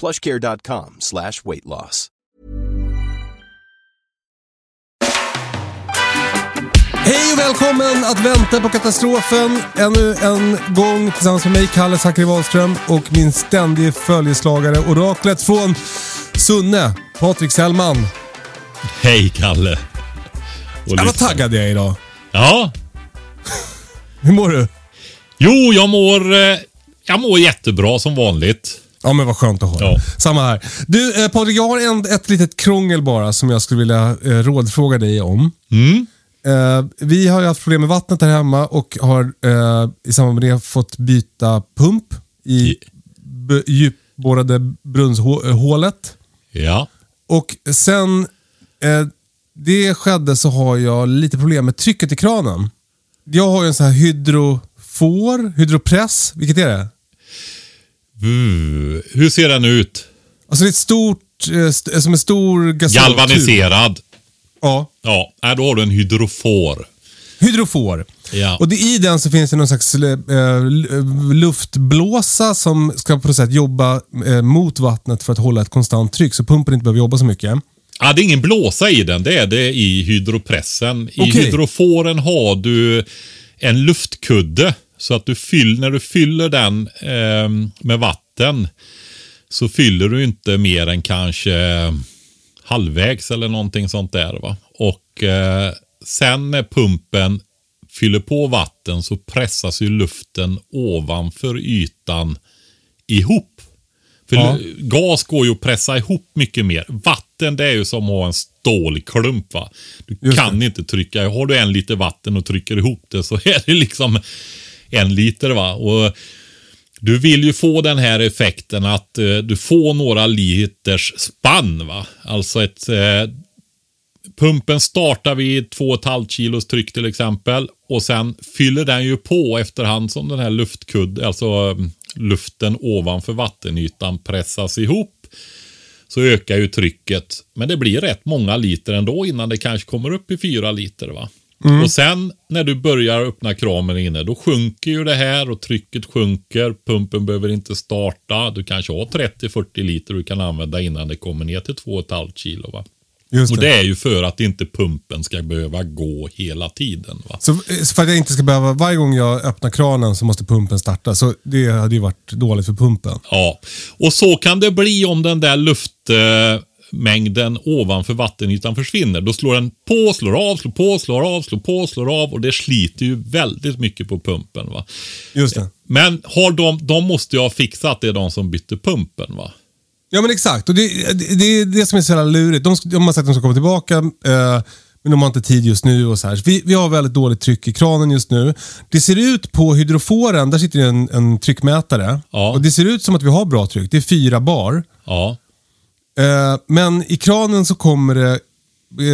plushcare.com slash weight loss. Hej och välkommen att vänta på katastrofen. Ännu en gång tillsammans med mig, Kalle Zackari Wahlström och min ständige följeslagare, oraklet från Sunne, Patrik Sellman. Hej Kalle. Och Ja, vad taggad jag är idag. Ja. Hur mår du? Jo, jag mår, eh, jag mår jättebra som vanligt. Ja, men vad skönt att höra. Ja. Samma här. Du, eh, Patrik, jag har en, ett litet krångel bara som jag skulle vilja eh, rådfråga dig om. Mm. Eh, vi har ju haft problem med vattnet här hemma och har eh, i samband med det fått byta pump i b- djupborrade brunnshålet. Ja. Och sen eh, det skedde så har jag lite problem med trycket i kranen. Jag har ju en sån här hydrofor, hydropress. Vilket är det? Uh, hur ser den ut? Alltså det är ett stort, eh, st- som en stor gasoltub. Galvaniserad. Ja, Ja, nej, då har du en hydrofor. hydrofor. Ja. Och det, i den så finns det någon slags eh, l- luftblåsa som ska på något sätt jobba eh, mot vattnet för att hålla ett konstant tryck så pumpen inte behöver jobba så mycket. Ja, det är ingen blåsa i den, det är det i hydropressen. I Okej. hydroforen har du en luftkudde. Så att du fyll, när du fyller den eh, med vatten så fyller du inte mer än kanske halvvägs eller någonting sånt där. Va? Och eh, sen när pumpen fyller på vatten så pressas ju luften ovanför ytan ihop. För Ja. gas går ju att pressa ihop mycket mer. Vatten det är ju som att ha en stålklump. Va? Du Just kan inte trycka. Har du en liter vatten och trycker ihop det så är det liksom en liter. va. Och Du vill ju få den här effekten att eh, du får några liters spann. Va? Alltså ett... Eh, pumpen startar vid 2,5 kilos tryck till exempel. Och sen fyller den ju på efterhand som den här luftkudden, alltså mm, luften ovanför vattenytan pressas ihop. Så ökar ju trycket. Men det blir rätt många liter ändå innan det kanske kommer upp i 4 liter. va. Och sen när du börjar öppna kranen inne, då sjunker ju det här och trycket sjunker. Pumpen behöver inte starta. Du kanske har 30-40 liter du kan använda innan det kommer ner till 2,5 kilo. Va? Just Och det är ju för att inte pumpen ska behöva gå hela tiden. Va? Så så för att jag inte ska behöva, varje gång jag öppnar kranen så måste pumpen starta. Så det hade ju varit dåligt för pumpen. Ja, och så kan det bli om den där luftmängden ovanför vattenytan försvinner. Då slår den på, slår av, slår på, slår av, slår på, slår av och det sliter ju väldigt mycket på pumpen. va. Just det. Men har de, de måste ju ha fixat det, de som bytte pumpen. va? Ja men exakt. Och det, det, det är det som är så jävla lurigt. De, de har sagt att de ska komma tillbaka, eh, men de har inte tid just nu. och så här. Vi, vi har väldigt dåligt tryck i kranen just nu. Det ser ut på hydroforen, där sitter det en, en tryckmätare. Ja. Och Det ser ut som att vi har bra tryck. Det är fyra bar. Ja, men i kranen så kommer det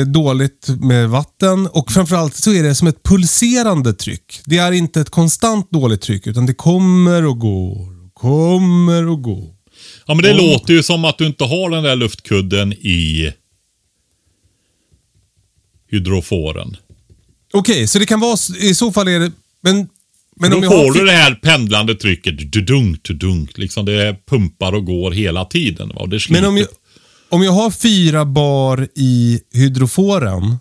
eh, dåligt med vatten och framförallt så är det som ett pulserande tryck. Det är inte ett konstant dåligt tryck utan det kommer och går. Kommer och går. ja men det låter ju som att du inte har den där luftkudden i hydroforen. Okej, så det kan vara, i så fall är det, men... men Då om jag har får fi- du det här pendlande trycket. Dudunk, dudunk. Liksom det pumpar och går hela tiden. Va? Och det. Men om jag, om jag har fyra bar i hydroforen,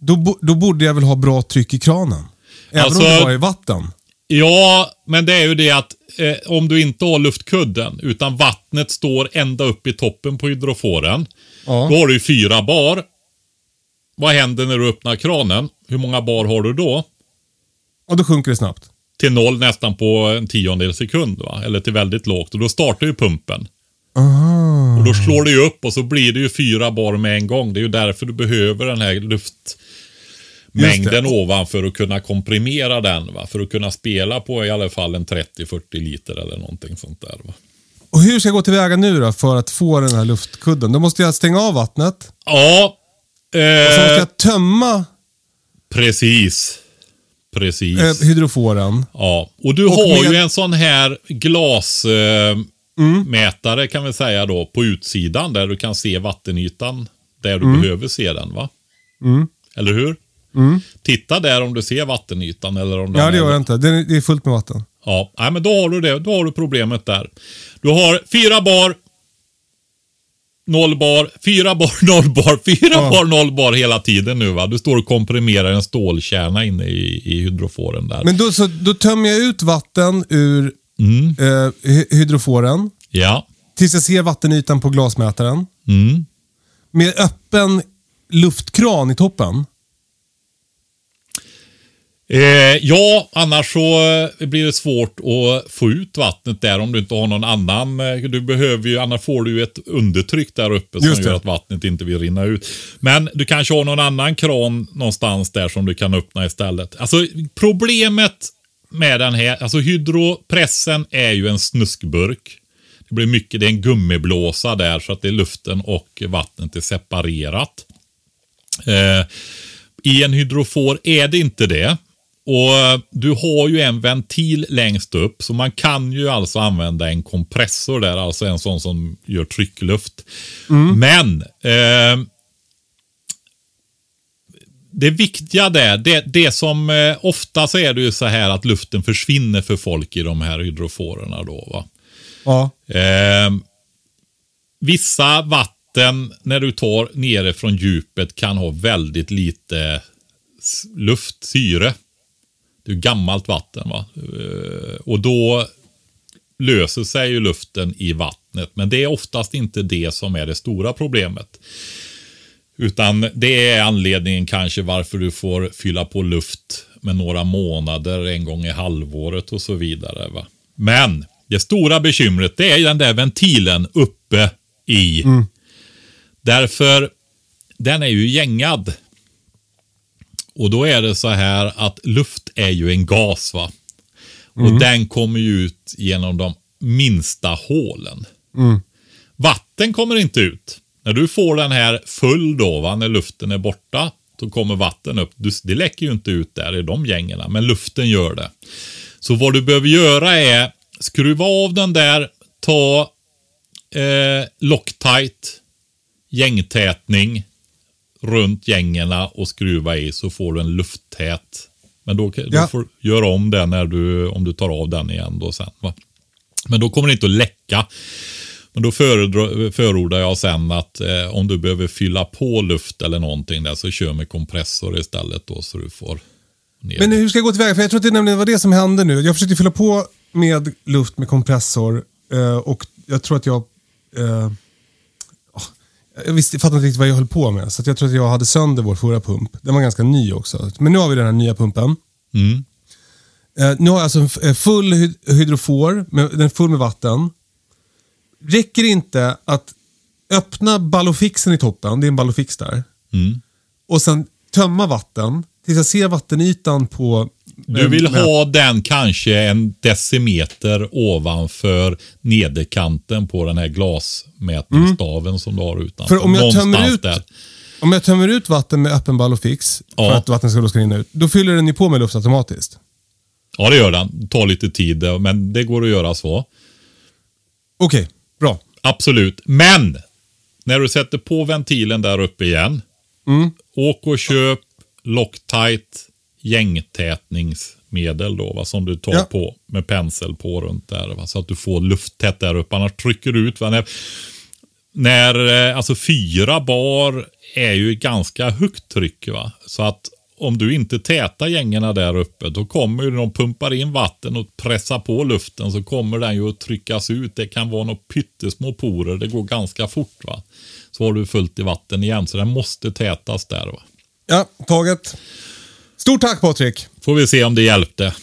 då, då borde jag väl ha bra tryck i kranen? Även Alltså- om det bara är vatten. Ja, men det är ju det att eh, om du inte har luftkudden utan vattnet står ända upp i toppen på hydroforen. Ja. Då har du ju fyra bar. Vad händer när du öppnar kranen? Hur många bar har du då? Och då sjunker det snabbt. Till noll nästan på en tiondel sekund. Va? Eller till väldigt lågt. Och då startar ju pumpen. Aha. Och då slår det ju upp och så blir det ju fyra bar med en gång. Det är ju därför du behöver den här luftmängden ovanför att kunna komprimera den. Va? För att kunna spela på i alla fall en 30-40 liter eller någonting sånt där. Va? Och hur ska jag gå tillväga nu då för att få den här luftkudden? Då måste jag stänga av vattnet. Ja, Och så måste eh, jag tömma precis. Precis. eh, hydroforen. Ja, och du Och har med- ju en sån här glasmätare eh, mätare kan vi säga då på utsidan där du kan se vattenytan där du behöver se den va? Eller hur? Titta där om du ser vattenytan eller om den Ja, det är- gör jag inte. Det är, det är fullt med vatten. Ja, nej, men då har du det. Då har du problemet där. Du har fyra bar, noll bar, fyra bar, noll bar, fyra Ja. bar, noll bar hela tiden nu va. Du står och komprimerar en stålkärna inne i, i hydroforen där. Men då, så, då tömmer jag ut vatten ur Mm. eh, hy- hydroforen Ja. tills jag ser vattenytan på glasmätaren. Mm. Med öppen luftkran i toppen. Eh, ja, annars så eh, blir det svårt att få ut vattnet där om du inte har någon annan. eh, Du behöver ju, annars får du ju ett undertryck där uppe som Just det. gör att vattnet inte vill rinna ut. Men du kanske har någon annan kran någonstans där som du kan öppna istället. Alltså problemet med den här, alltså hydropressen är ju en snuskburk. Det blir mycket, det är en gummiblåsa där så att det är luften och vattnet är separerat. Eh, I en hydrofor är det inte det. Och Du har ju en ventil längst upp, så man kan ju alltså använda en kompressor där, alltså en sån som gör tryckluft. Men eh, det viktiga där, det, det som eh, ofta så är det ju så här att luften försvinner för folk i de här hydroforerna då. Va? Ja. Eh, vissa vatten när du tar nere från djupet kan ha väldigt lite s- luft, syre. Det är gammalt vatten va. Eh, och då löser sig ju luften i vattnet. Men det är oftast inte det som är det stora problemet. Utan det är anledningen kanske varför du får fylla på luft med några månader en gång i halvåret och så vidare. Va? Men det stora bekymret det är den där ventilen uppe i. Därför den är ju gängad. Och då är det så här att luft är ju en gas va. Och den kommer ju ut genom de minsta hålen. Vatten kommer inte ut. När du får den här full då, va, när luften är borta, då kommer vatten upp. Du, det läcker ju inte ut där i de gängerna, men luften gör det. Så vad du behöver göra är skruva av den där, ta eh, Loctite, gängtätning runt gängerna och skruva i så får du en lufttät. Men då, då Ja. får du göra om den när du, om du tar av den igen då sen. Va? Men då kommer det inte att läcka. Men då förordar jag sen att eh, om du behöver fylla på luft eller någonting där så kör med kompressor istället då så du får ner Men hur ska jag gå tillväga? För jag tror att det nämligen var det som hände nu. Jag försökte fylla på med luft med kompressor eh, och jag tror att jag... Eh, jag visste, fattade inte riktigt vad jag höll på med. Så jag tror att jag hade sönder vår förra pump. Den var ganska ny också. Men nu har vi den här nya pumpen. Mm. Eh, nu har jag alltså en eh, full hy- hydrofor, med, den är full med vatten. Räcker inte att öppna ballofixen i toppen, det är en ballofix där. Mm. Och sen tömma vatten tills jag ser vattenytan på... Du vill med- ha den kanske en decimeter ovanför nederkanten på den här glasmätningsstaven som du har utanför. För om jag tömmer ut- där. Om jag tömmer ut vatten med öppen ballofix för Ja. att vattnet ska, rinna ut, då fyller den ju på med luft automatiskt. Ja, det gör den. Det tar lite tid, men det går att göra så. Okej, bra. Absolut. Men när du sätter på ventilen där uppe igen. Mm. Åk och köp Loctite gängtätningsmedel då, va, som du tar Ja. på med pensel på runt där. Va, så att du får lufttätt där uppe. Annars trycker du ut. Va, när, när, eh, alltså fyra bar är ju ganska högt tryck. Va, så att om du inte tätar gängerna där uppe, då kommer ju de pumpar in vatten och pressar på luften så kommer den ju att tryckas ut. Det kan vara några pyttesmå porer. Det går ganska fort. va. Så har du fullt i vatten igen, så den måste tätas där. va. Ja, taget. Stort tack Patrik. Får vi se om det hjälpte.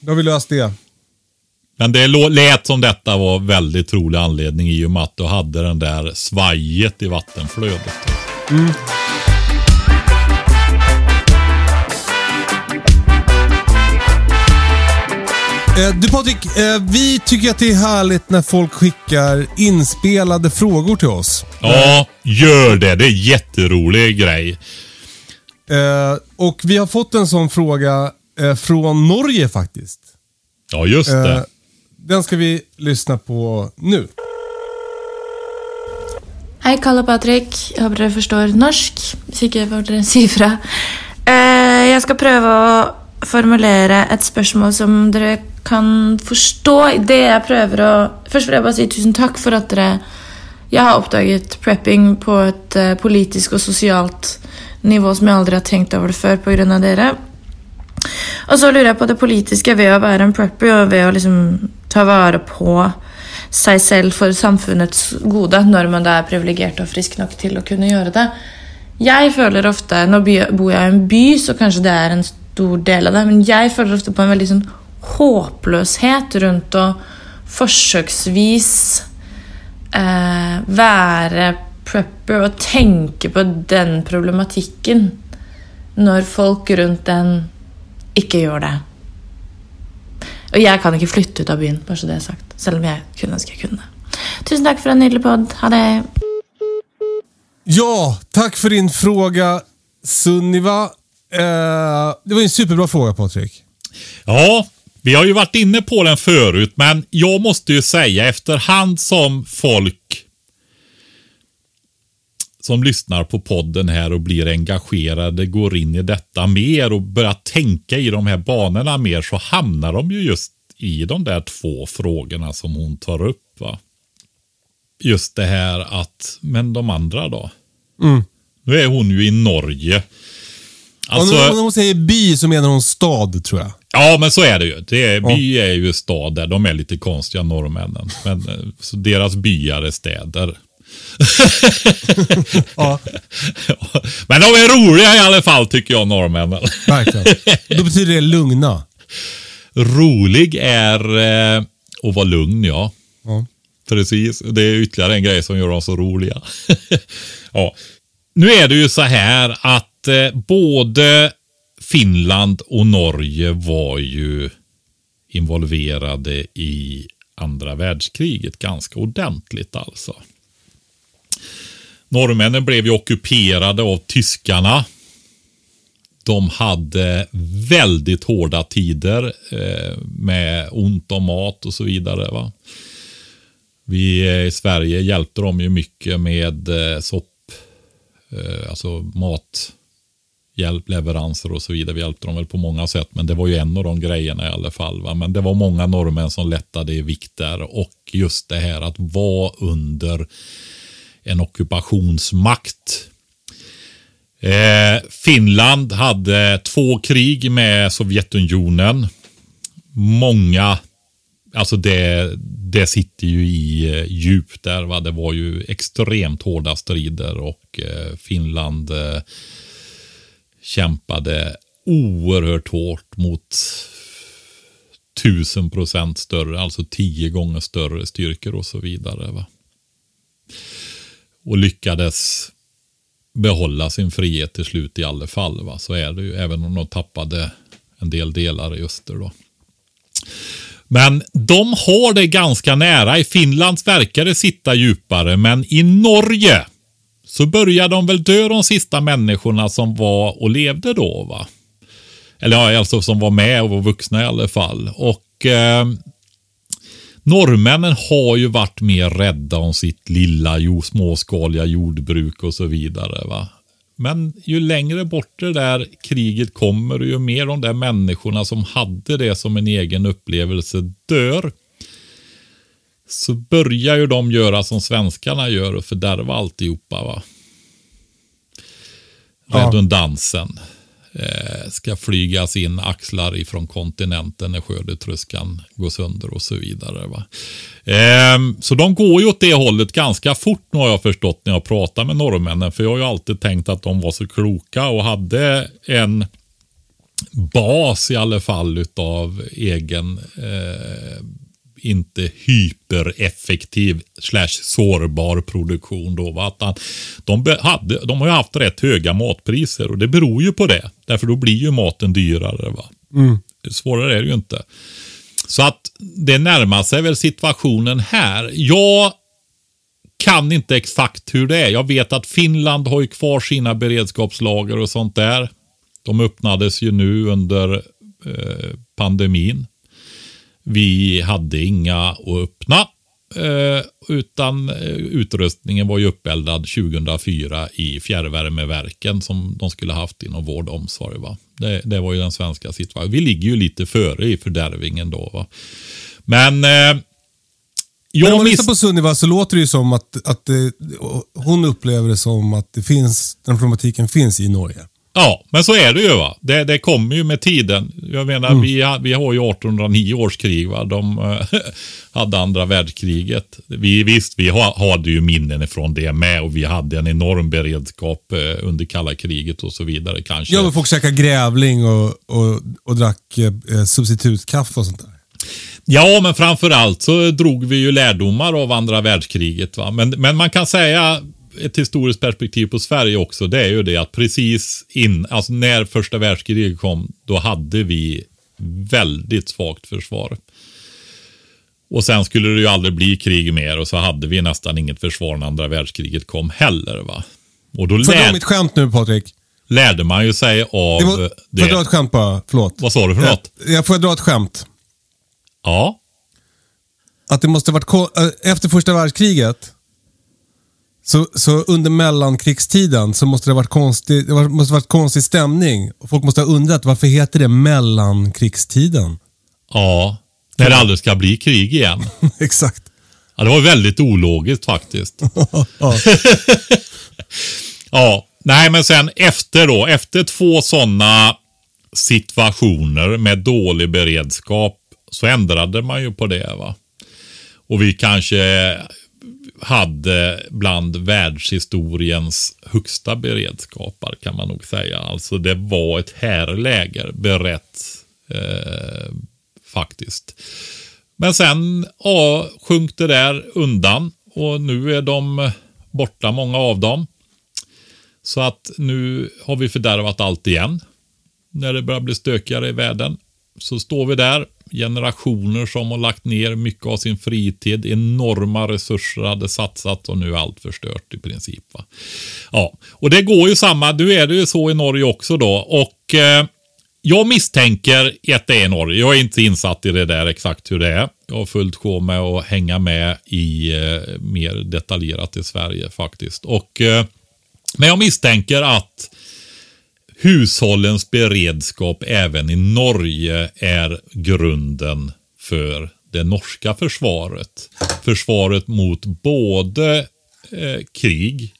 Då har vi löst det. Men det lät som detta var väldigt trolig anledning i och med att du hade den där svajet i vattenflödet. Eh, du Patrik, eh, vi tycker att det är härligt när folk skickar inspelade frågor till oss. Ja, gör det. Det är en jätterolig grej. Eh, och vi har fått en sån fråga eh, från Norge faktiskt. Ja, just Eh, det. den ska vi lyssna på nu. Hei, Kalle og Patrick. Jeg håper dere forstår norsk. Hvis ikke får dere si fra. Eh, jeg skal prøve å formulere et spørsmål som dere kan forstå det jeg prøver å Først vil jeg bare si tusen takk for at dere Jeg har oppdaget prepping på et eh, politisk og sosialt nivå som jeg aldri har tenkt over det før pga. dere. Og så lurer jeg på det politiske ved å være en prepper og ved å liksom ta vare på seg selv for samfunnets gode når man da er privilegert og frisk nok til å kunne gjøre det. Jeg føler ofte, Nå bor jeg i en by, så kanskje det er en stor del av det, men jeg føler ofte på en veldig sånn håpløshet rundt å forsøksvis eh, være prepper og tenke på den problematikken når folk rundt den ikke gjør det. Og jeg kan ikke flytte ut av byen, bare så det er sagt. Selv om jeg kunne ønske jeg kunne. Tusen takk for en nydelig podd. Ha det. Ja, tack för din fråga Sunniva. Eh, det var en superbra fråga Patrik. Ja, vi har ju varit inne på den förut, men jag måste ju säga efterhand som folk som lyssnar på podden här och blir engagerade går in i detta mer och börjar tänka i de här banorna mer så hamnar de ju just i de där två frågorna som hon tar upp. va. Just det här att, men de andra då? Nu är hon ju i Norge. Alltså, när, när hon säger by så menar hon stad tror jag. Ja, men så är det ju. Det är, By är ju stad där. De är lite konstiga norrmännen. Men eh, så deras byar är städer. Ja, Men de är roliga i alla fall tycker jag, norrmännen. verkligen. Då betyder det lugna. Rolig är eh, att vara lugn, ja. Ja. Precis. Det är ytterligare en grej som gör dem så roliga. ja. Nu är det ju så här att eh, både Finland och Norge var ju involverade i andra världskriget ganska ordentligt alltså. Norrmännen blev ju ockuperade av tyskarna. De hade väldigt hårda tider eh, med ont om mat och så vidare. Va? Vi eh, i Sverige hjälpte dem ju mycket med eh, sopp, eh, alltså mat, hjälp, leveranser och så vidare. Vi hjälpte dem väl på många sätt, men det var ju en av de grejerna i alla fall. Va? Men det var många norrmän som lättade i vikt där och just det här att vara under en ockupationsmakt. Eh, Finland hade två krig med Sovjetunionen. Många, alltså det, det sitter ju i eh, djup där. Va? Det var ju extremt hårda strider och eh, Finland eh, kämpade oerhört hårt mot tusen procent större, alltså tio gånger större styrkor och så vidare. Va? Och lyckades behålla sin frihet till slut i alla fall. Va? Så är det ju, även om de tappade en del delar i öster. Då. Men de har det ganska nära. I Finland verkar det sitta djupare, men i Norge så började de väl dö de sista människorna som var och levde då. va? Eller ja, alltså som var med och var vuxna i alla fall. Och eh, Norrmännen har ju varit mer rädda om sitt lilla småskaliga jordbruk och så vidare. va. Men ju längre bort det där kriget kommer och ju mer de där människorna som hade det som en egen upplevelse dör. Så börjar ju de göra som svenskarna gör och fördärva alltihopa. Va? Ja. Redundansen. eh, ska flygas in axlar ifrån kontinenten när skördetröskan går sönder och så vidare. Va? Eh, så de går ju åt det hållet ganska fort nu har jag förstått när jag pratar med norrmännen. För jag har ju alltid tänkt att de var så kloka och hade en bas i alla fall utav egen eh, inte hypereffektiv slash sårbar produktion. Då, va? Att han, de, hade, de har ju haft rätt höga matpriser och det beror ju på det. Därför då blir ju maten dyrare. Va? Mm. Svårare är det ju inte. Så att det närmar sig väl situationen här. Jag kan inte exakt hur det är. Jag vet att Finland har ju kvar sina beredskapslager och sånt där. De öppnades ju nu under eh, pandemin. Vi hade inga att öppna. Eh, utan eh, utrustningen var ju uppeldad 2004 i fjärrvärmeverken som de skulle haft inom vård och omsorg. Va? Det, det var ju den svenska situationen. Vi ligger ju lite före i fördärvingen då. Va? Men eh, jag Men om man lyssnar på Sunniva så låter det ju som att, att det, hon upplever det som att det finns, den problematiken finns i Norge. Ja, men så är det ju. va. Det, det kommer ju med tiden. Jag menar, mm. vi, vi har ju 1809 års krig. Va? De äh, hade andra världskriget. Vi, visst, vi ha, hade ju minnen från det med och vi hade en enorm beredskap äh, under kalla kriget och så vidare. kanske. Ja, men folk käkade grävling och, och, och drack äh, substitutkaffe och sånt där. Ja, men framför allt så drog vi ju lärdomar av andra världskriget. Va? Men, men man kan säga ett historiskt perspektiv på Sverige också, det är ju det att precis in, alltså när första världskriget kom, då hade vi väldigt svagt försvar. Och sen skulle det ju aldrig bli krig mer och så hade vi nästan inget försvar när andra världskriget kom heller. va. Och då Får jag dra mitt skämt nu Patrik? Lärde man ju sig av det. Var. Får jag dra ett skämt bara? Förlåt. Vad sa du för något? Jag, jag får dra ett skämt? Ja. Att det måste varit, äh, efter första världskriget så, så under mellankrigstiden så måste det ha varit konstig, det måste varit konstig stämning. Folk måste ha undrat varför heter det mellankrigstiden? Ja, när det aldrig ska bli krig igen. Exakt. Ja, det var väldigt ologiskt faktiskt. ja. ja, nej men sen efter då, efter två sådana situationer med dålig beredskap så ändrade man ju på det. va. Och vi kanske hade bland världshistoriens högsta beredskapar kan man nog säga. Alltså det var ett härläger berett eh, faktiskt. Men sen ja, sjönk det där undan och nu är de borta, många av dem. Så att nu har vi fördärvat allt igen. När det börjar bli stökigare i världen så står vi där generationer som har lagt ner mycket av sin fritid, enorma resurser hade satsat och nu är allt förstört i princip. Va? Ja, och det går ju samma, nu är det ju så i Norge också då och eh, jag misstänker att det är Norge. Jag är inte insatt i det där exakt hur det är. Jag har fullt sjå med att hänga med i eh, mer detaljerat i Sverige faktiskt. Och, eh, men jag misstänker att hushållens beredskap även i Norge är grunden för det norska försvaret. Försvaret mot både eh, krig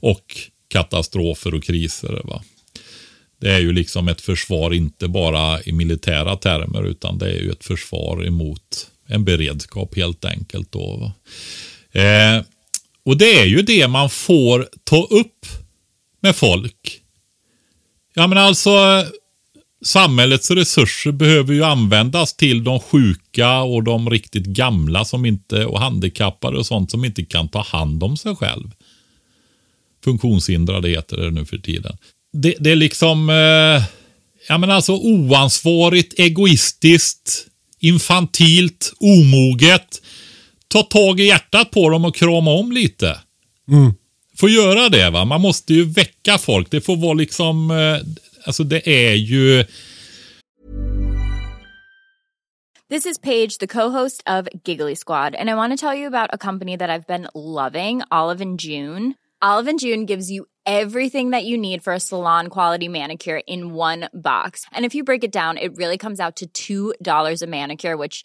och katastrofer och kriser. Va? Det är ju liksom ett försvar inte bara i militära termer utan det är ju ett försvar emot en beredskap helt enkelt. Då, eh, och det är ju det man får ta upp med folk Ja men alltså samhällets resurser behöver ju användas till de sjuka och de riktigt gamla som inte, och handikappade och sånt som inte kan ta hand om sig själv. Funktionshindrade heter det nu för tiden. Det, det är liksom, eh, ja men alltså oansvarigt, egoistiskt, infantilt, omoget. Ta tag i hjärtat på dem och krama om lite. Mm får göra det. va. Man måste ju väcka folk. Det får vara liksom, eh, alltså det är ju... This is Paige, the co-host of Giggly Squad, and I want to tell you about a company that I've been loving, Olive and June. Olive and June gives you everything that you need for a salon quality manicure in one box. And if you break it down, it really comes out to $2 a manicure, which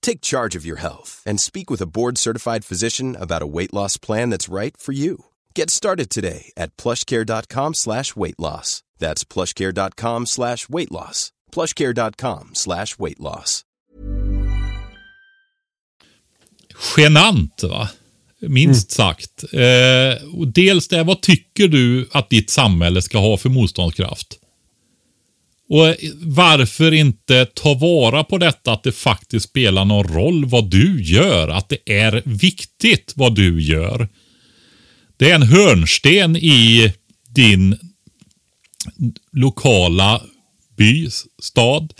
Take charge of your health and speak with a board-certified physician about a weight loss plan that's right for you. Get started today at plushcare.com slash weight loss. That's plushcare.com slash weight loss. plushcare.com slash weight loss. genant va? Minst sagt. Eh, dels det, vad tycker du att ditt samhälle ska ha för motståndskraft? Och varför inte ta vara på detta att det faktiskt spelar någon roll vad du gör? Att det är viktigt vad du gör. Det är en hörnsten i din lokala by, stad,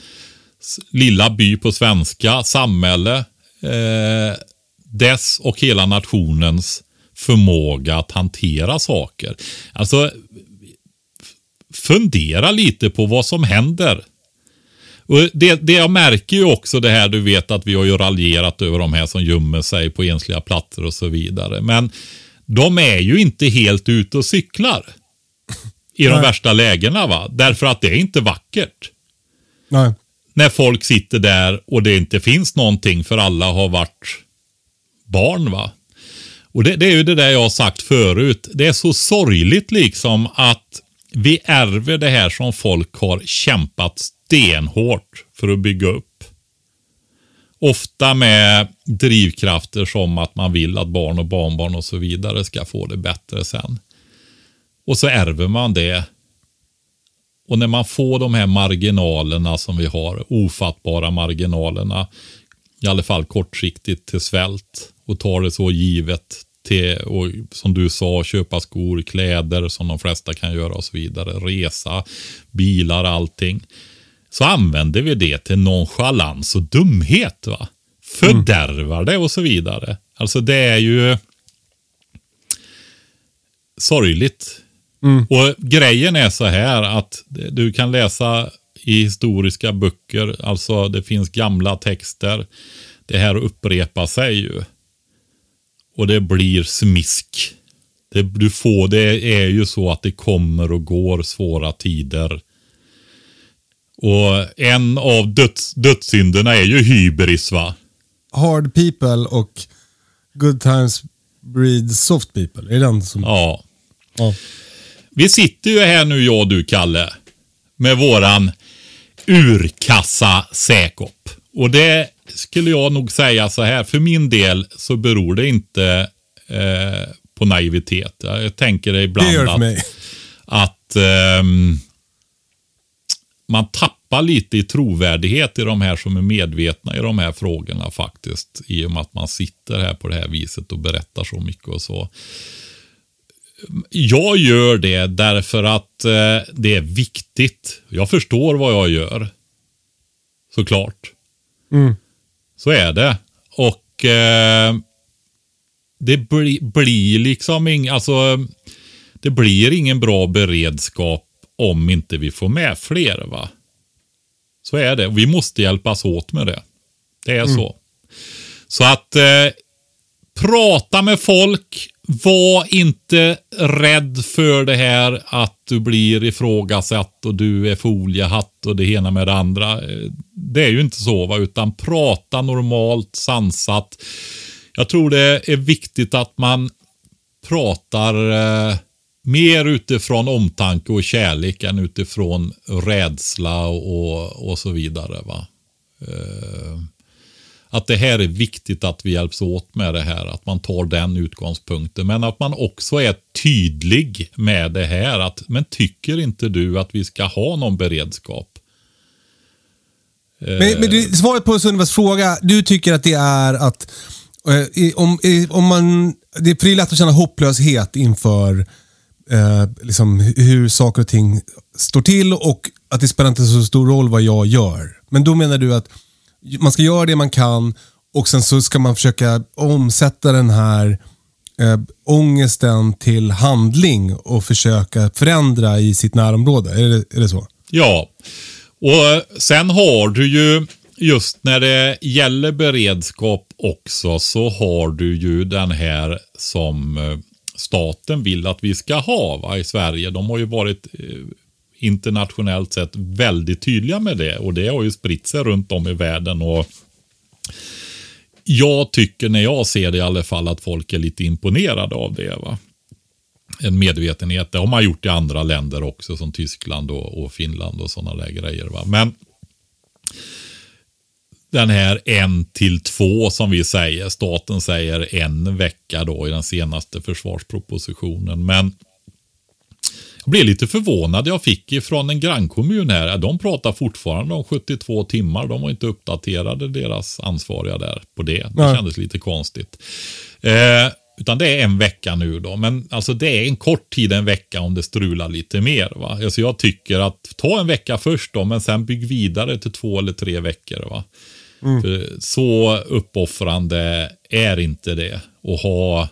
lilla by på svenska, samhälle, eh, dess och hela nationens förmåga att hantera saker. Alltså, fundera lite på vad som händer. Och det, det jag märker ju också det här, du vet att vi har ju raljerat över de här som gömmer sig på ensliga platser och så vidare. Men de är ju inte helt ute och cyklar i de Nej. värsta lägena. va? Därför att det är inte vackert. Nej. När folk sitter där och det inte finns någonting för alla har varit barn. va? Och det, det är ju det där jag har sagt förut. Det är så sorgligt liksom att vi ärver det här som folk har kämpat stenhårt för att bygga upp. Ofta med drivkrafter som att man vill att barn och barnbarn och så vidare ska få det bättre sen. Och så ärver man det. Och när man får de här marginalerna som vi har, ofattbara marginalerna, i alla fall kortsiktigt till svält och tar det så givet till, och som du sa, köpa skor, kläder som de flesta kan göra och så vidare, resa, bilar, allting. Så använder vi det till nonchalans och dumhet. va? Fördärvar det och så vidare. Alltså det är ju sorgligt. Och grejen är så här att du kan läsa i historiska böcker, alltså det finns gamla texter. Det här upprepar sig ju. Och det blir smisk. Det, du får, det är ju så att det kommer och går svåra tider. Och en av döds, dödssynderna är ju hybris va? Hard people och good times breed soft people. Är den som... Ja. Ja. Vi sitter ju här nu jag och du Kalle. Med våran urkassa säkop. Och det skulle jag nog säga så här. För min del så beror det inte eh, på naivitet. Jag tänker Det ibland gör det för att, mig. att ehm, man tappar lite i trovärdighet i de här som är medvetna i de här frågorna faktiskt. I och med att man sitter här på det här viset och berättar så mycket och så. Jag gör det därför att eh, det är viktigt. Jag förstår vad jag gör. Såklart. Mm. Så är det. Och eh, det bli, blir liksom ing, alltså, det blir ingen bra beredskap om inte vi får med fler. va? Så är det. Vi måste hjälpas åt med det. Det är så. Så att eh, prata med folk, var inte rädd för det här att du blir ifrågasatt och du är foliehatt och det ena med det andra. Det är ju inte så, va? utan prata normalt, sansat. Jag tror det är viktigt att man pratar eh, mer utifrån omtanke och kärlek än utifrån rädsla och, och så vidare. Va? Eh, att det här är viktigt att vi hjälps åt med det här, att man tar den utgångspunkten. Men att man också är tydlig med det här. att Men tycker inte du att vi ska ha någon beredskap? Men, men du, svaret på Sundbergs fråga, du tycker att det är att eh, om, om man, det, för det är lätt att känna hopplöshet inför eh, liksom, hur saker och ting står till och att det spelar inte så stor roll vad jag gör. Men då menar du att man ska göra det man kan och sen så ska man försöka omsätta den här eh, ångesten till handling och försöka förändra i sitt närområde. Är det, är det så? Ja, och sen har du ju just när det gäller beredskap också så har du ju den här som eh, staten vill att vi ska ha va, i Sverige. De har ju varit eh, internationellt sett väldigt tydliga med det och det har ju spritt sig runt om i världen. och Jag tycker när jag ser det i alla fall att folk är lite imponerade av det. va en medvetenhet. Det har man gjort i andra länder också som Tyskland och, och Finland och sådana där grejer. Va? Men den här en till två som vi säger, staten säger en vecka då i den senaste försvarspropositionen. Men blev lite förvånad jag fick ifrån en grannkommun här. De pratar fortfarande om 72 timmar. De var inte uppdaterade deras ansvariga där på det. Det Nej. kändes lite konstigt. Eh, utan det är en vecka nu då. Men alltså det är en kort tid en vecka om det strular lite mer. Va? Alltså jag tycker att ta en vecka först då, men sen bygg vidare till två eller tre veckor. Va? Mm. så uppoffrande är inte det. att ha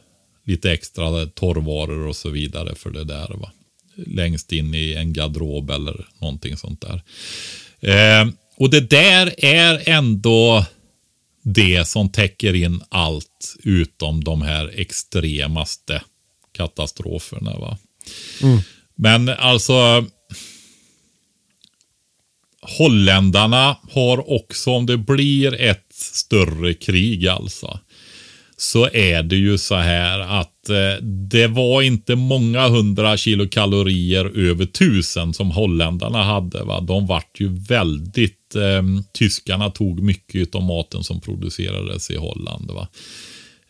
lite extra torrvaror och så vidare för det där. Va? Längst in i en garderob eller någonting sånt där. Eh, och det där är ändå det som täcker in allt utom de här extremaste katastroferna. Va? Mm. Men alltså holländarna har också, om det blir ett större krig alltså, så är det ju så här att eh, det var inte många hundra kilokalorier över tusen som holländarna hade. Va? De vart ju väldigt, eh, tyskarna tog mycket av maten som producerades i Holland. Va?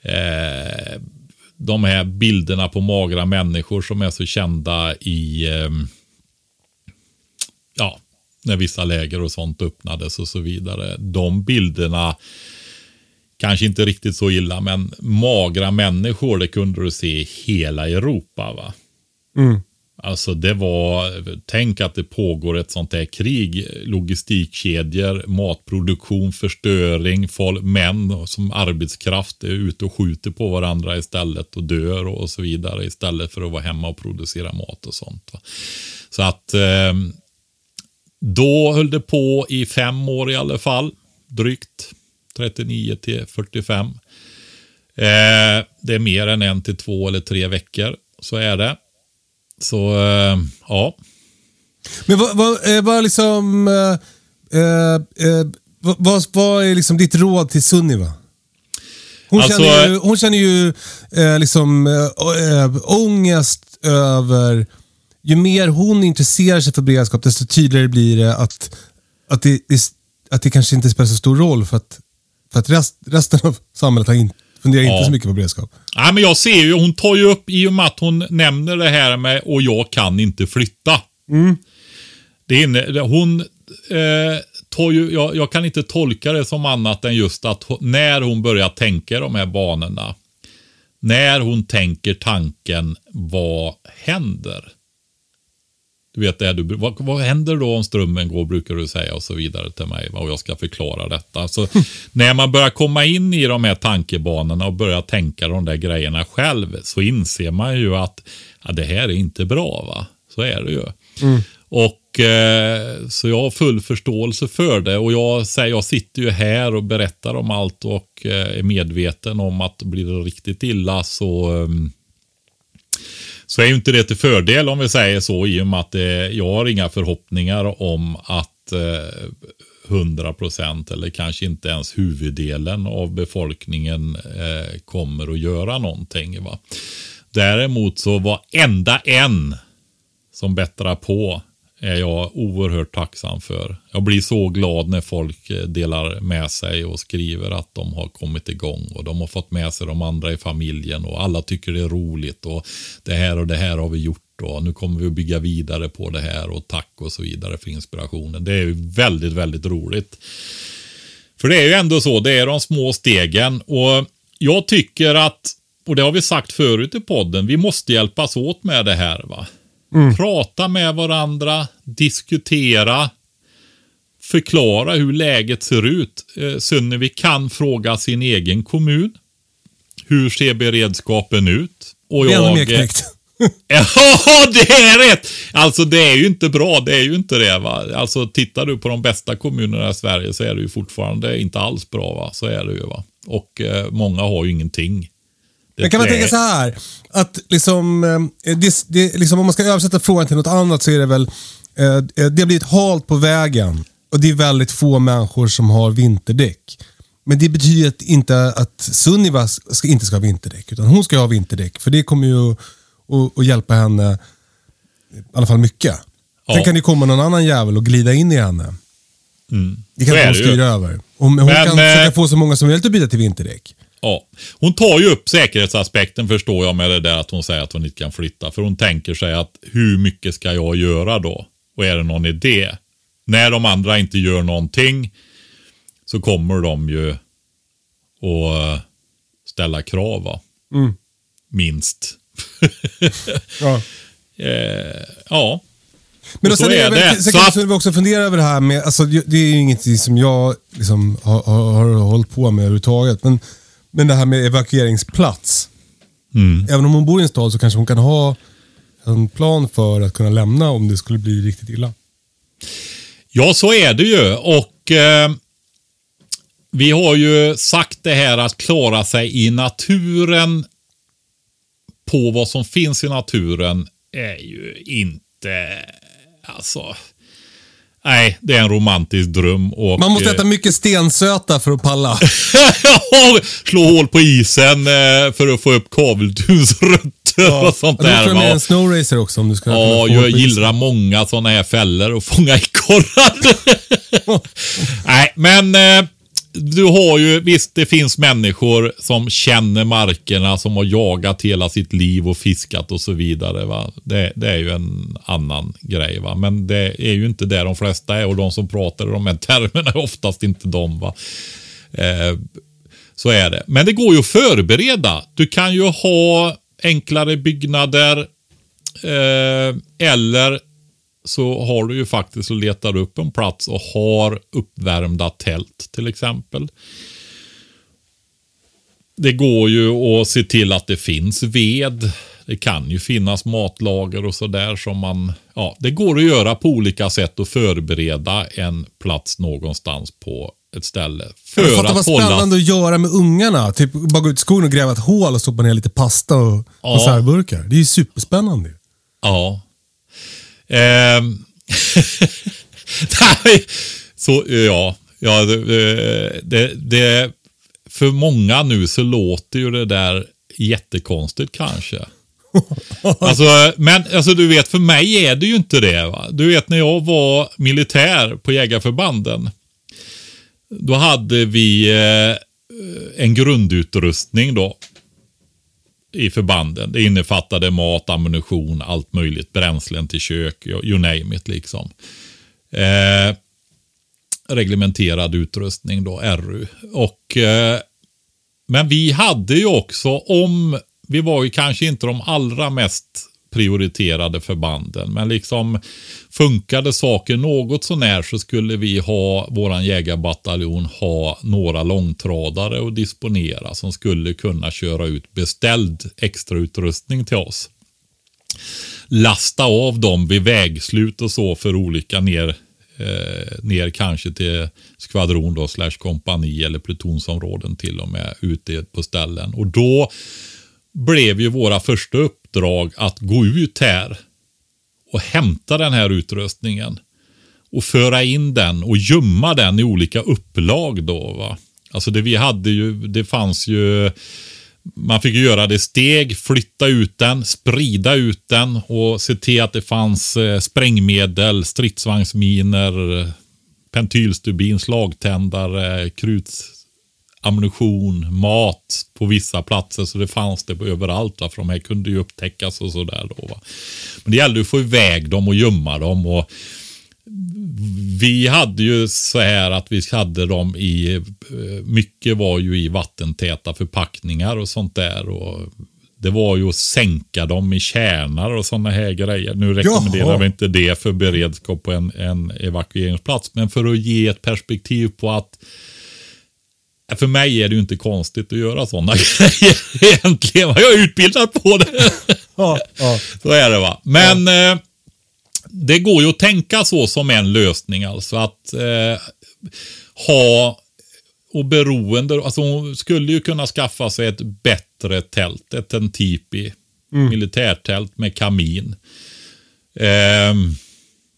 Eh, de här bilderna på magra människor som är så kända i, eh, ja, när vissa läger och sånt öppnades och så vidare. De bilderna kanske inte riktigt så illa, men magra människor, det kunde du se i hela Europa. va. Mm. Alltså det var, tänk att det pågår ett sånt här krig, logistikkedjor, matproduktion, förstöring, folk, män som arbetskraft är ute och skjuter på varandra istället och dör och så vidare istället för att vara hemma och producera mat och sånt. Va? Så att eh, då höll det på i fem år i alla fall, drygt. 39 till 45. Eh, det är mer än en till två eller tre veckor. Så är det. Så eh, ja. Men vad, vad, eh, vad liksom... Eh, eh, eh, vad, vad, är liksom ditt råd till Sunniva? Hon, alltså, känner ju, hon känner ju liksom äh, ångest över... Ju mer hon intresserar sig för beredskap, desto tydligare blir det att, att, det, att det kanske inte spelar så stor roll. För att för att rest, resten av samhället har in, funderar ja. inte så mycket på beredskap. Nej, men jag ser ju, hon tar ju upp, i och med att hon nämner det här med och jag kan inte flytta. Mm. Det inne, hon eh, tar ju, jag, jag, kan inte tolka det som annat än just att när hon börjar tänka de här banorna. När hon tänker tanken, vad händer? Du vet, det du, vad, vad händer då om strömmen går, brukar du säga och så vidare till mig. Och jag ska förklara detta. Så när man börjar komma in i de här tankebanorna och börjar tänka de där grejerna själv så inser man ju att ja, det här är inte bra. va? Så är det ju. Mm. Och eh, Så jag har full förståelse för det. Och jag, säger, jag sitter ju här och berättar om allt och eh, är medveten om att blir det riktigt illa så eh, så är ju inte det till fördel om vi säger så i och med att det, jag har inga förhoppningar om att eh, 100% eller kanske inte ens huvuddelen av befolkningen eh, kommer att göra någonting. Va? Däremot så var enda en som bättrar på är jag oerhört tacksam för. Jag blir så glad när folk eh, delar med sig och skriver att de har kommit igång och de har fått med sig de andra i familjen och alla tycker det är roligt och det här och det här har vi gjort och nu kommer vi att bygga vidare på det här och tack och så vidare för inspirationen. Det är ju väldigt, väldigt roligt. För det är ju ändå så, det är de små stegen och jag tycker att, och det har vi sagt förut i podden, vi måste hjälpas åt med det här. va. Mm. Prata med varandra, diskutera, förklara hur läget ser ut. Eh, Sunnevi kan fråga sin egen kommun. Hur ser beredskapen ut? Och jag, mer knäckt. ja, det är rätt! Alltså det är ju inte bra, det är ju inte det. Va? Alltså tittar du på de bästa kommunerna i Sverige så är det ju fortfarande inte alls bra. Va? Så är det ju. Va? Och eh, många har ju ingenting. Men kan man tänka så här, att liksom, eh, det, det, liksom, om man ska översätta frågan till något annat så är det väl, eh, eh, det har blivit halt på vägen och det är väldigt få människor som har vinterdäck. Men det betyder inte att Sunniva ska, inte ska ha vinterdäck, utan hon ska ha vinterdäck. För det kommer ju att, att, att hjälpa henne i alla fall mycket. Ja. Sen kan det komma någon annan jävel och glida in i henne. Mm. Det kan hon styra över. Hon, hon Men, kan försöka få så många som möjligt att byta till vinterdäck. Ja. Hon tar ju upp säkerhetsaspekten förstår jag med det där att hon säger att hon inte kan flytta. För hon tänker sig att hur mycket ska jag göra då? Och är det någon idé? När de andra inte gör någonting så kommer de ju att ställa krav. Va? Mm. Minst. ja. eh, ja. Men och sen är det, så, så kan vi också fundera över det här med, alltså, det är ju ingenting som jag liksom har, har, har hållit på med överhuvudtaget. Men men det här med evakueringsplats. Mm. Även om hon bor i en stad så kanske hon kan ha en plan för att kunna lämna om det skulle bli riktigt illa. Ja, så är det ju. Och eh, vi har ju sagt det här att klara sig i naturen på vad som finns i naturen är ju inte, alltså, Nej, det är en romantisk dröm. Och, Man måste äta mycket stensöta för att palla. Slå hål på isen eh, för att få upp kaveltunsrötter ja. och sånt där. Du får med en snowracer också om du ska Ja, jag gillar många sådana här fällor och fånga ekorrar. Nej, men eh, du har ju, visst det finns människor som känner markerna, som har jagat hela sitt liv och fiskat och så vidare. Va? Det, det är ju en annan grej. Va? Men det är ju inte där de flesta är och de som pratar i de här termerna är oftast inte de. Va? Eh, så är det. Men det går ju att förbereda. Du kan ju ha enklare byggnader eh, eller så har du ju faktiskt letar upp en plats och har uppvärmda tält till exempel. Det går ju att se till att det finns ved. Det kan ju finnas matlager och sådär som man... Ja, det går att göra på olika sätt och förbereda en plats någonstans på ett ställe. För jag att vad spännande hålla... att göra med ungarna. Typ bara gå ut i skogen och gräva ett hål och stoppa ner lite pasta och ja. konservburkar. Det är ju superspännande. Ja, Eh, så ja, ja det, det, det, för många nu så låter ju det där jättekonstigt kanske. alltså, men alltså, du vet, för mig är det ju inte det. Va? Du vet när jag var militär på jägarförbanden. Då hade vi eh, en grundutrustning då i förbanden. Det innefattade mat, ammunition, allt möjligt, bränslen till kök, you name it liksom. Eh, reglementerad utrustning då, RU. Och, eh, men vi hade ju också, om vi var ju kanske inte de allra mest prioriterade förbanden. Men liksom funkade saker något sånär så skulle vi ha, våran jägarbataljon, ha några långtradare att disponera som skulle kunna köra ut beställd extrautrustning till oss. Lasta av dem vid vägslut och så för olika ner, eh, ner kanske till skvadron då, slash kompani eller plutonsområden till och med ute på ställen. Och då blev ju våra första upp uppdrag att gå ut här och hämta den här utrustningen och föra in den och gömma den i olika upplag då. Va? Alltså det vi hade ju, det fanns ju man fick göra det steg, flytta ut den, sprida ut den och se till att det fanns eh, sprängmedel, stridsvagnsminer, pentylstubin, slagtändare, kruts, krutammunition, mat på vissa platser. Så det fanns det överallt. Va? För de här kunde ju upptäckas och sådär. Men det gällde att få iväg dem och gömma dem. Och vi hade ju så här att vi hade dem i, eh, mycket var ju i vattentäta förpackningar och sånt där. Och det var ju att sänka dem i kärnar och sådana här grejer. Nu rekommenderar Jaha. vi inte det för beredskap på en, en evakueringsplats. Men för att ge ett perspektiv på att för mig är det ju inte konstigt att göra sådana grejer egentligen. Jag är utbildad på det. Ja, ja. Så är det va. Men ja. eh, det går ju att tänka så som en lösning alltså. Att eh, ha och beroende, alltså hon skulle ju kunna skaffa sig ett bättre tält, ett en tipi, mm. militärtält med kamin. Eh,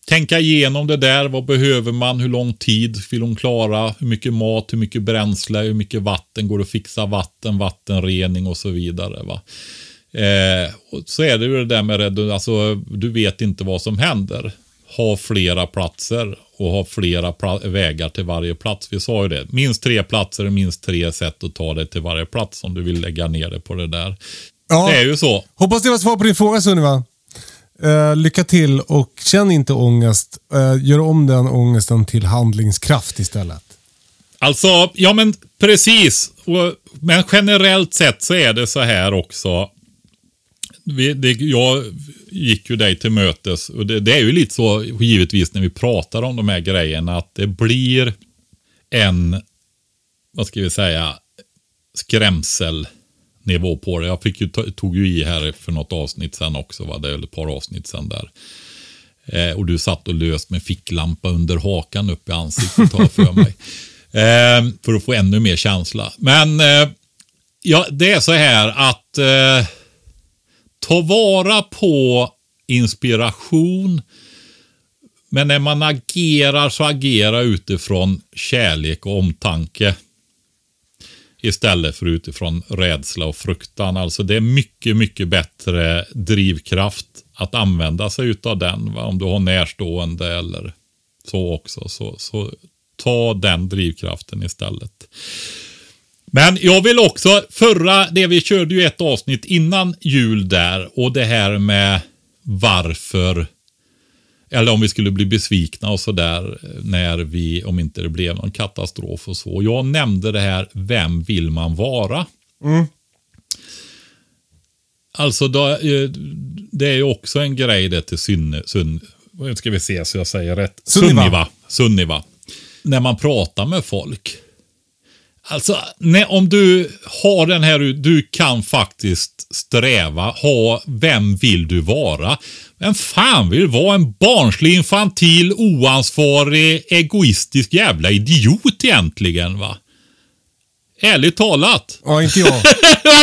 tänka igenom det där, vad behöver man, hur lång tid vill hon klara, hur mycket mat, hur mycket bränsle, hur mycket vatten, går det att fixa vatten, vattenrening och så vidare. Va? Eh, så är det ju det där med alltså du vet inte vad som händer. Ha flera platser och ha flera vägar till varje plats. Vi sa ju det. Minst tre platser och minst tre sätt att ta dig till varje plats om du vill lägga ner det på det där. Ja. Det är ju så. Hoppas det var svar på din fråga Sunniva. Uh, lycka till och känn inte ångest. Uh, gör om den ångesten till handlingskraft istället. Alltså, ja men precis. Men generellt sett så är det så här också vi, det, jag gick ju dig till mötes och det, det, är ju lite så givetvis när vi pratar om de här grejerna att det blir en, vad ska vi säga, skrämsel skrämselnivå på det. Jag fick ju, tog ju i här för något avsnitt sen också, va? det är ett par avsnitt sen där. Eh, och du satt och löst med ficklampa under hakan upp i ansiktet har för mig. Eh, för att få ännu mer känsla. Men eh, ja, det är så här att eh, Ta vara på inspiration. Men när man agerar så agera utifrån kärlek och omtanke. Istället för utifrån rädsla och fruktan. Alltså det är mycket, mycket bättre drivkraft att använda sig utav den. Va? Om du har närstående eller så också. Så, så ta den drivkraften istället. Men jag vill också, förra, det vi körde ju ett avsnitt innan jul där och det här med varför, eller om vi skulle bli besvikna och sådär när vi, om inte det blev någon katastrof och så. Jag nämnde det här, vem vill man vara? Mm. Alltså, då, eh, det är ju också en grej det till Synne, Sunn, ska vi se så jag säger rätt. Sunniva. Sunniva. Sunniva. När man pratar med folk Alltså, nej, om du har den här, du kan faktiskt sträva, ha, vem vill du vara? Vem fan vill vara en barnslig, infantil, oansvarig, egoistisk jävla idiot egentligen va? Ärligt talat. Ja, inte jag.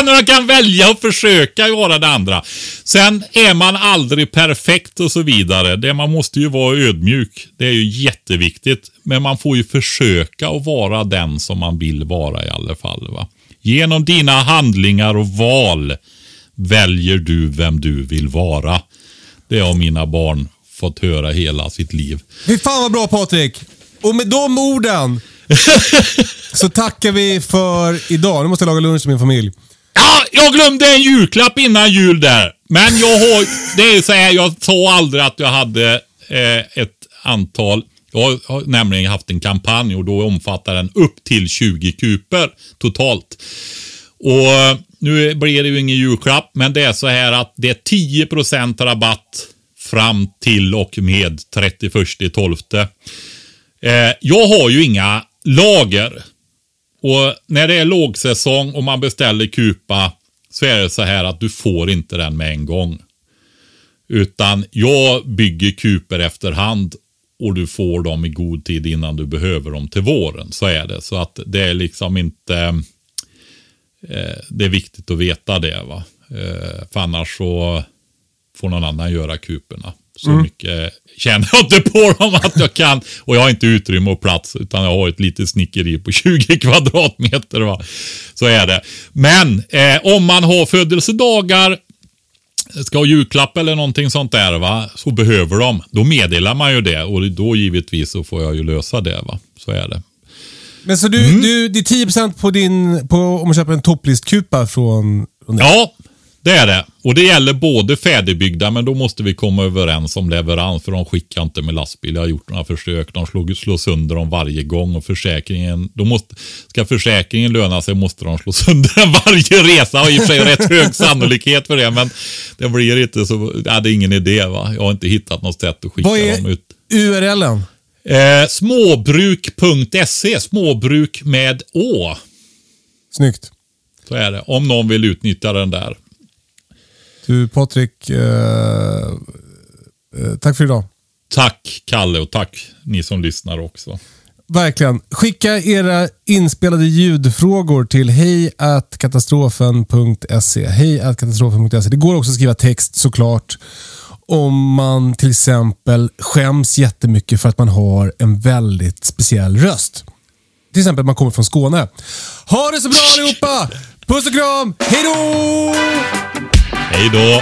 man kan välja och försöka vara det andra. Sen är man aldrig perfekt och så vidare. Det, man måste ju vara ödmjuk. Det är ju jätteviktigt. Men man får ju försöka att vara den som man vill vara i alla fall. Va? Genom dina handlingar och val väljer du vem du vill vara. Det har mina barn fått höra hela sitt liv. Fy fan vad bra Patrik! Och med de orden så tackar vi för idag. Nu måste jag laga lunch till min familj. Ja, jag glömde en julklapp innan jul där. Men jag har, det är så här, jag sa aldrig att jag hade eh, ett antal jag har nämligen haft en kampanj och då omfattar den upp till 20 kuper totalt. Och eh, Nu blir det ju ingen julklapp, men det är så här att det är 10% rabatt fram till och med 31.12. Eh, jag har ju inga lager. Och när det är lågsäsong och man beställer kupa så är det så här att du får inte den med en gång. Utan jag bygger kuper efterhand och du får dem i god tid innan du behöver dem till våren. Så är det. Så att det är liksom inte... Eh, det är viktigt att veta det. va. Eh, för annars så får någon annan göra kuperna. Så mycket känner jag inte på dem att jag kan. Och jag har inte utrymme och plats utan jag har ett litet snickeri på 20 kvadratmeter. Va? Så är det. Men eh, om man har födelsedagar ska ha julklapp eller någonting sånt där va, så behöver de. Då meddelar man ju det och då givetvis så får jag ju lösa det va. Så är det. Men så du, du, det är 10% på din, på, om man köper en topplistkupa från, från? Ja, det är det. Och det gäller både färdigbyggda, men då måste vi komma överens om leverans, för de skickar inte med lastbil. Jag har gjort några försök. De slår, slår sönder dem varje gång och försäkringen, då måste, ska försäkringen löna sig måste de slå sönder den varje resa. Och i och för sig rätt hög sannolikhet för det, men det blir inte så, ja, det är ingen idé va. Jag har inte hittat något sätt att skicka Vad är dem ut. URLen? Eh, småbruk.se, småbruk med å. Snyggt. Så är det. Om någon vill utnyttja den där. Du Patrik, eh, eh, tack för idag. Tack Kalle och tack ni som lyssnar också. Verkligen. Skicka era inspelade ljudfrågor till hejatkatastrofen.se. Hejatkatastrofen.se. Det går också att skriva text såklart. Om man till exempel skäms jättemycket för att man har en väldigt speciell röst. Till exempel man kommer från Skåne. Ha det så bra allihopa! Puss och kram! Hej då! Hej då!